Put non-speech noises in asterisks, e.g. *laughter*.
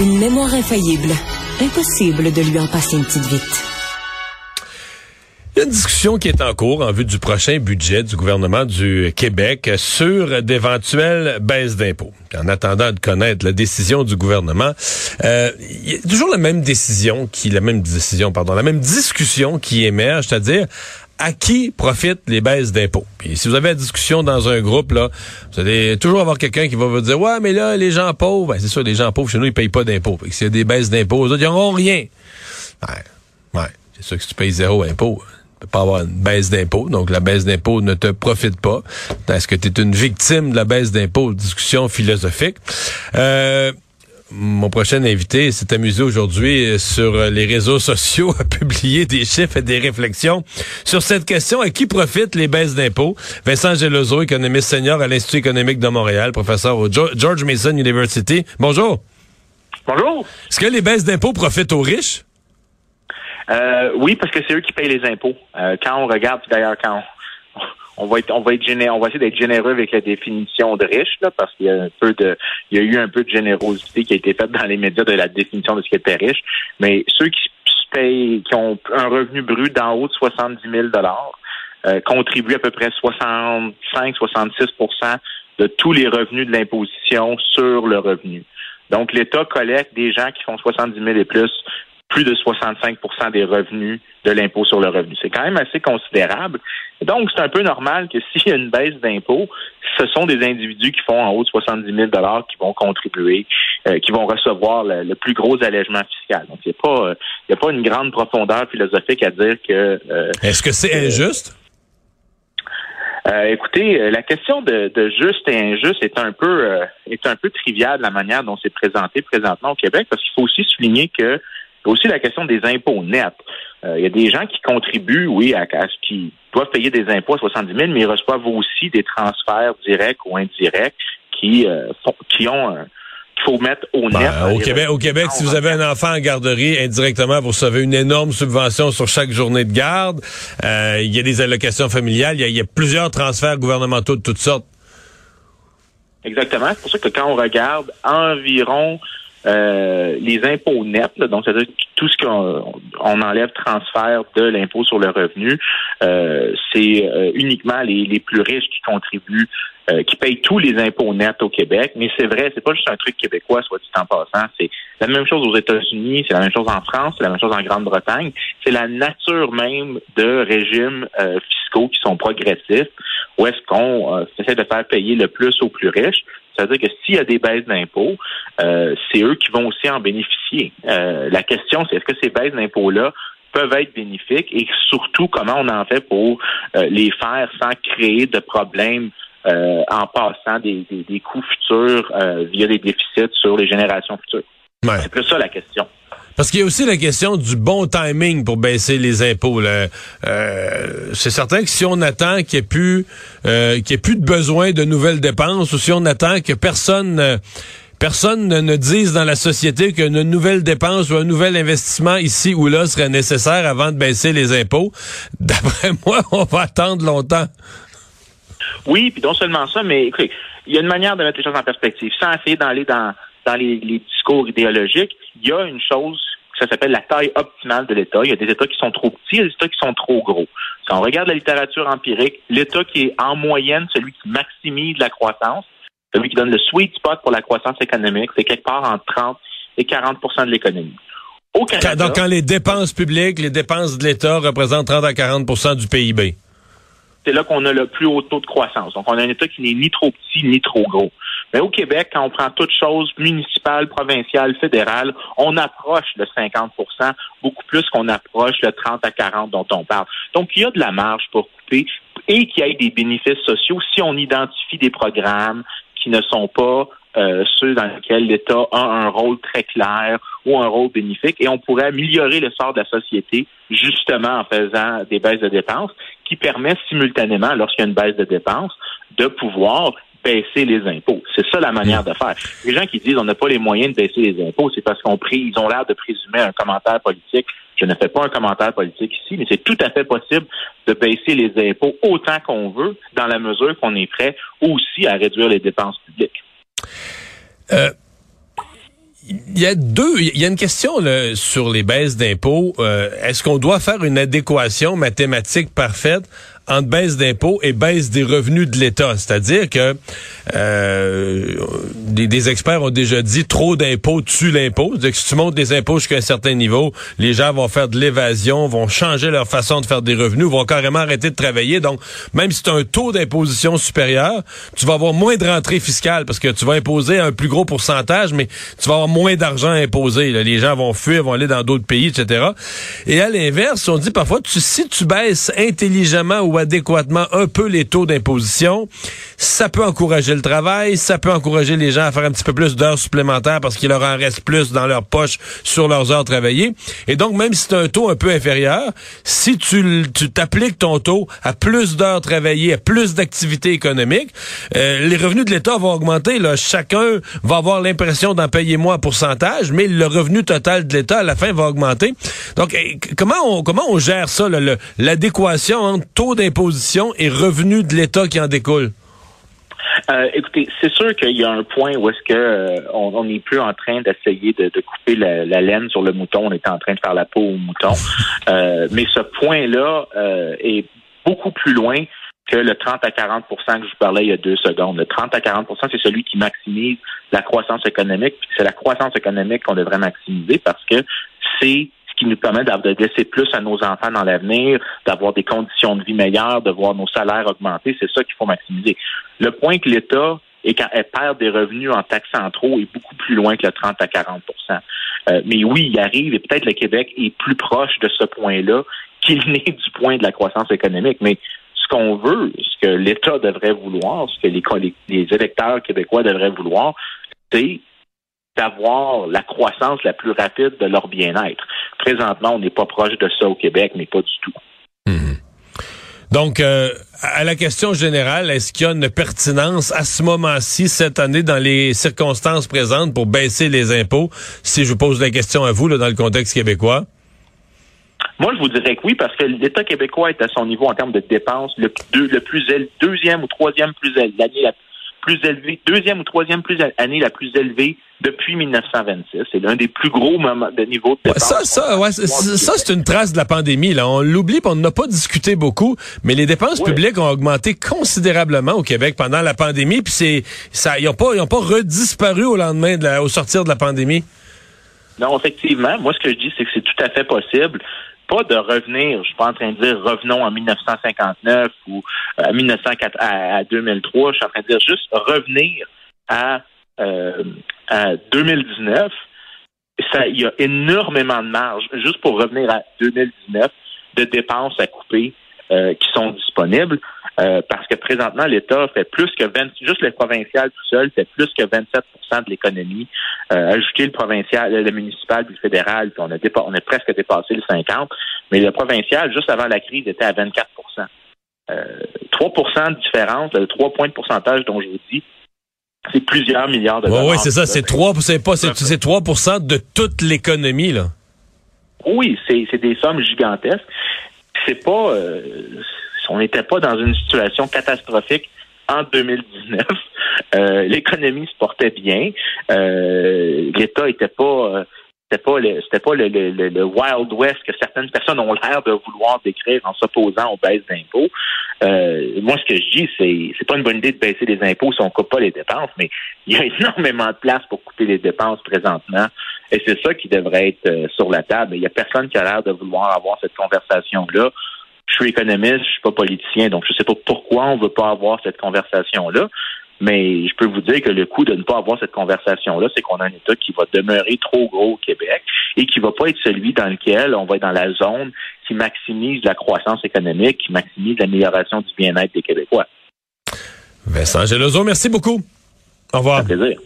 Une mémoire infaillible. Impossible de lui en passer une petite vite. Il y a une discussion qui est en cours en vue du prochain budget du gouvernement du Québec sur d'éventuelles baisses d'impôts. En attendant de connaître la décision du gouvernement, euh, il y a toujours la même décision qui, la même décision, pardon, la même discussion qui émerge, c'est-à-dire à qui profitent les baisses d'impôts? Puis si vous avez la discussion dans un groupe, là, vous allez toujours avoir quelqu'un qui va vous dire Ouais, mais là, les gens pauvres, ben, c'est sûr, les gens pauvres, chez nous, ils payent pas d'impôts. S'il y a des baisses d'impôts, eux autres, ils n'auront rien. Ouais, ouais. C'est sûr que si tu payes zéro impôt, tu peux pas avoir une baisse d'impôts. Donc, la baisse d'impôts ne te profite pas. Est-ce que tu es une victime de la baisse d'impôts? Discussion philosophique. Euh, mon prochain invité s'est amusé aujourd'hui sur les réseaux sociaux à *laughs* publier des chiffres et des réflexions sur cette question à qui profitent les baisses d'impôts? Vincent Gelozo, économiste senior à l'Institut économique de Montréal, professeur au George Mason University. Bonjour. Bonjour. Est-ce que les baisses d'impôts profitent aux riches? Euh, oui, parce que c'est eux qui payent les impôts. Euh, quand on regarde, d'ailleurs, quand on va être, on va être on va essayer d'être généreux avec la définition de riche, là, parce qu'il y a un peu de, il y a eu un peu de générosité qui a été faite dans les médias de la définition de ce qui était riche. Mais ceux qui payent, qui ont un revenu brut d'en haut de 70 000 dollars, euh, contribuent à peu près 65-66% de tous les revenus de l'imposition sur le revenu. Donc, l'État collecte des gens qui font 70 000 et plus plus de 65% des revenus de l'impôt sur le revenu. C'est quand même assez considérable. Donc, c'est un peu normal que *laughs* s'il y a une baisse d'impôt, ce sont des individus qui font en haut de 70 000 qui vont contribuer, euh, qui vont recevoir le, plus gros allègement fiscal. Donc, il n'y a, pas, a pas une grande profondeur philosophique à dire que... Euh, Est-ce que c'est injuste? Euh, écoutez, la question de, juste et injuste est un peu est un peu triviale de la manière dont c'est présenté présentement au Québec, parce qu'il faut aussi souligner que il y a aussi la question des impôts nets. Euh, il y a des gens qui contribuent, oui, à, ce qui doivent payer des impôts à 70 000, mais ils reçoivent aussi des transferts directs ou indirects qui, euh, qui ont qu'il faut mettre au net. Ben, au, Québec, au Québec, si vous avez un enfant en garderie, indirectement, vous recevez une énorme subvention sur chaque journée de garde. Euh, il y a des allocations familiales. Il y a, plusieurs transferts gouvernementaux de toutes sortes. Exactement. C'est pour ça que quand on regarde environ euh, les impôts nets, donc c'est-à-dire tout ce qu'on on enlève transfert de l'impôt sur le revenu, euh, c'est euh, uniquement les, les, plus riches qui contribuent, qui payent tous les impôts nets au Québec. Mais c'est vrai, c'est pas juste un truc québécois, soit dit en passant. C'est la même chose aux États-Unis, c'est la même chose en France, c'est la même chose en Grande-Bretagne. C'est la nature même de régimes fiscaux qui sont progressifs, où est-ce qu'on essaie de faire payer le plus aux plus riches. C'est-à-dire que s'il y a des baisses d'impôts, euh, c'est eux qui vont aussi en bénéficier. Euh, la question, c'est est-ce que ces baisses d'impôts-là peuvent être bénéfiques et surtout comment on en fait pour euh, les faire sans créer de problèmes en passant des, coûts futurs via des déficits sur les générations futures? C'est plus ça la question. Parce qu'il y a aussi la question du bon timing pour baisser les impôts. Euh, c'est certain que si on attend qu'il n'y ait plus euh, qu'il ait plus de besoin de nouvelles dépenses, ou si on attend que personne personne ne, dise dans la société qu'une nouvelle dépense ou un nouvel investissement ici ou là serait nécessaire avant de baisser les impôts, *laughs* d'après moi, on va attendre longtemps. Oui, puis non seulement ça, mais écoutez, il y a une manière de mettre les choses en perspective, sans essayer d'aller dans dans les, discours idéologiques, il y a une chose ça s'appelle la taille optimale de l'État. Il y a des États qui sont trop petits, et des États qui sont trop gros. Si on regarde la littérature empirique, l'État qui est en moyenne celui qui maximise la croissance, celui qui donne le sweet spot pour la croissance économique, c'est quelque part entre 30 et 40% de l'économie. Au Canada, Donc, quand les dépenses publiques, les dépenses de l'État représentent 30 à 40% du PIB. C'est là qu'on a le plus haut taux de croissance. Donc, on a un État qui n'est ni trop petit ni trop gros. Mais au Québec, quand on prend toutes choses municipales, provinciales, fédérales, on approche le 50% beaucoup plus qu'on approche le 30 à 40 dont on parle. Donc, il y a de la marge pour couper et qu'il y ait des bénéfices sociaux si on identifie des programmes qui ne sont pas euh, ceux dans lesquels l'État a un rôle très clair ou un rôle bénéfique et on pourrait améliorer le sort de la société justement en faisant des baisses de dépenses qui permettent simultanément, lorsqu'il y a une baisse de dépenses, de pouvoir baisser les impôts. C'est ça la manière de faire. Les gens qui disent on n'a pas les moyens de baisser les impôts, c'est parce qu'on ils ont l'air de présumer un commentaire politique. Je ne fais pas un commentaire politique ici, mais c'est tout à fait possible de baisser les impôts autant qu'on veut, dans la mesure qu'on est prêt aussi à réduire les dépenses publiques. Euh, il y a deux, il y a une question sur les baisses d'impôts. Euh, est-ce qu'on doit faire une adéquation mathématique parfaite entre baisse d'impôts et baisse des revenus de l'État. C'est-à-dire que euh, des, experts ont déjà dit trop d'impôts tue l'impôt. que si tu montes des impôts jusqu'à un certain niveau, les gens vont faire de l'évasion, vont changer leur façon de faire des revenus, vont carrément arrêter de travailler. Donc, même si tu as un taux d'imposition supérieur, tu vas avoir moins de rentrée fiscale parce que tu vas imposer un plus gros pourcentage, mais tu vas avoir moins d'argent à imposer. Les gens vont fuir, vont aller dans d'autres pays, etc. Et à l'inverse, on dit parfois, tu, si tu baisses intelligemment ou adéquatement un peu les taux d'imposition, ça peut encourager le travail, ça peut encourager les gens à faire un petit peu plus d'heures supplémentaires parce qu'il leur en reste plus dans leur poche sur leurs heures travaillées. Et donc, même si c'est un taux un peu inférieur, si tu t'appliques ton taux à plus d'heures travaillées, à plus d'activités économiques, euh, les revenus de l'État vont augmenter. Chacun va avoir l'impression d'en payer moins en pourcentage, mais le revenu total de l'État, à la fin, va augmenter. Donc, eh, comment on, comment on gère ça, l'adéquation entre taux d'imposition imposition et revenus de l'État qui en découlent? Euh, écoutez, c'est sûr qu'il y a un point où est-ce que euh, on n'est plus en train d'essayer de, couper la, laine sur le mouton, on est en train de faire la peau au mouton. *laughs* Euh, mais ce point-là est beaucoup plus loin que le 30 à 40% que je vous parlais il y a deux secondes. Le 30 à 40% c'est celui qui maximise la croissance économique. C'est la croissance économique qu'on devrait maximiser parce que c'est qui nous permet de laisser plus à nos enfants dans l'avenir, d'avoir des conditions de vie meilleures, de voir nos salaires augmenter. C'est ça qu'il faut maximiser. Le point que l'État quand elle perd des revenus en taxes trop est beaucoup plus loin que le 30 à 40% euh, Mais oui, il arrive, et peut-être le Québec est plus proche de ce point-là qu'il *laughs* n'est du point de la croissance économique. Mais ce qu'on veut, ce que l'État devrait vouloir, ce que les, les électeurs québécois devraient vouloir, c'est d'avoir la croissance la plus rapide de leur bien-être. Présentement, on n'est pas proche de ça au Québec, mais pas du tout. Mhm. Donc, euh, à la question générale, est-ce qu'il y a une pertinence à ce moment-ci, cette année, dans les circonstances présentes, pour baisser les impôts? Si je vous pose la question à vous, là, dans le contexte québécois. Moi, je vous dirais que oui, parce que l'État québécois est à son niveau en termes de dépenses le, le plus deuxième ou troisième plus l'année la plus élevée, deuxième ou troisième plus année la plus élevée depuis 1926. C'est l'un des plus gros moments de niveau de dépenses. ça, ça, ouais, ça, c'est une trace de la pandémie. Là. On l'oublie, on n'a pas discuté beaucoup, mais les dépenses publiques ont augmenté considérablement au Québec pendant la pandémie. Puis c'est, ça, ils n'ont pas, ils ont pas redisparu au lendemain, de la, au sortir de la pandémie. Non, effectivement. Moi, ce que je dis, c'est que c'est tout à fait possible pas de revenir, je suis pas en train de dire revenons en 1959 ou euh, à 1904 à, 2003, je suis en train de dire juste revenir à, euh, à 2019. Ça, il y a énormément de marge juste pour revenir à 2019 de dépenses à couper euh, qui sont disponibles. Euh, parce que présentement, l'État fait plus que 20, juste le provincial tout seul fait plus que 27% de l'économie. Euh, ajouter le provincial, le municipal puis le fédéral, puis on a, on a presque dépassé le 50, mais le provincial, juste avant la crise, était à 24% euh, 3% de différence, le 3 points de pourcentage dont je vous dis, c'est plusieurs milliards de dollars. Oui, c'est ça, c'est 3, c'est pas, c'est 3 de toute l'économie, là. Oui, c'est des sommes gigantesques. C'est pas, euh, on n'était pas dans une situation catastrophique en 2019. Euh, l'économie se portait bien. Euh, L'État était pas euh, c'était pas le c'était pas le, le, Wild West que certaines personnes ont l'air de vouloir décrire en s'opposant aux baisses d'impôts. moi, ce que je dis, c'est c'est pas une bonne idée de baisser les impôts si on coupe pas les dépenses, mais il y a *laughs* énormément de place pour couper les dépenses présentement, et c'est ça qui devrait être sur la table. Il y a personne qui a l'air de vouloir avoir cette conversation là je suis économiste, je suis pas politicien, donc je sais pas pourquoi on veut pas avoir cette conversation-là. Mais je peux vous dire que le coût de ne pas avoir cette conversation-là, c'est qu'on a un État qui va demeurer trop gros au Québec et qui va pas être celui dans lequel on va être dans la zone qui maximise la croissance économique, qui maximise l'amélioration du bien-être des Québécois. Vincent Gelozo, merci beaucoup. Au revoir. Un plaisir.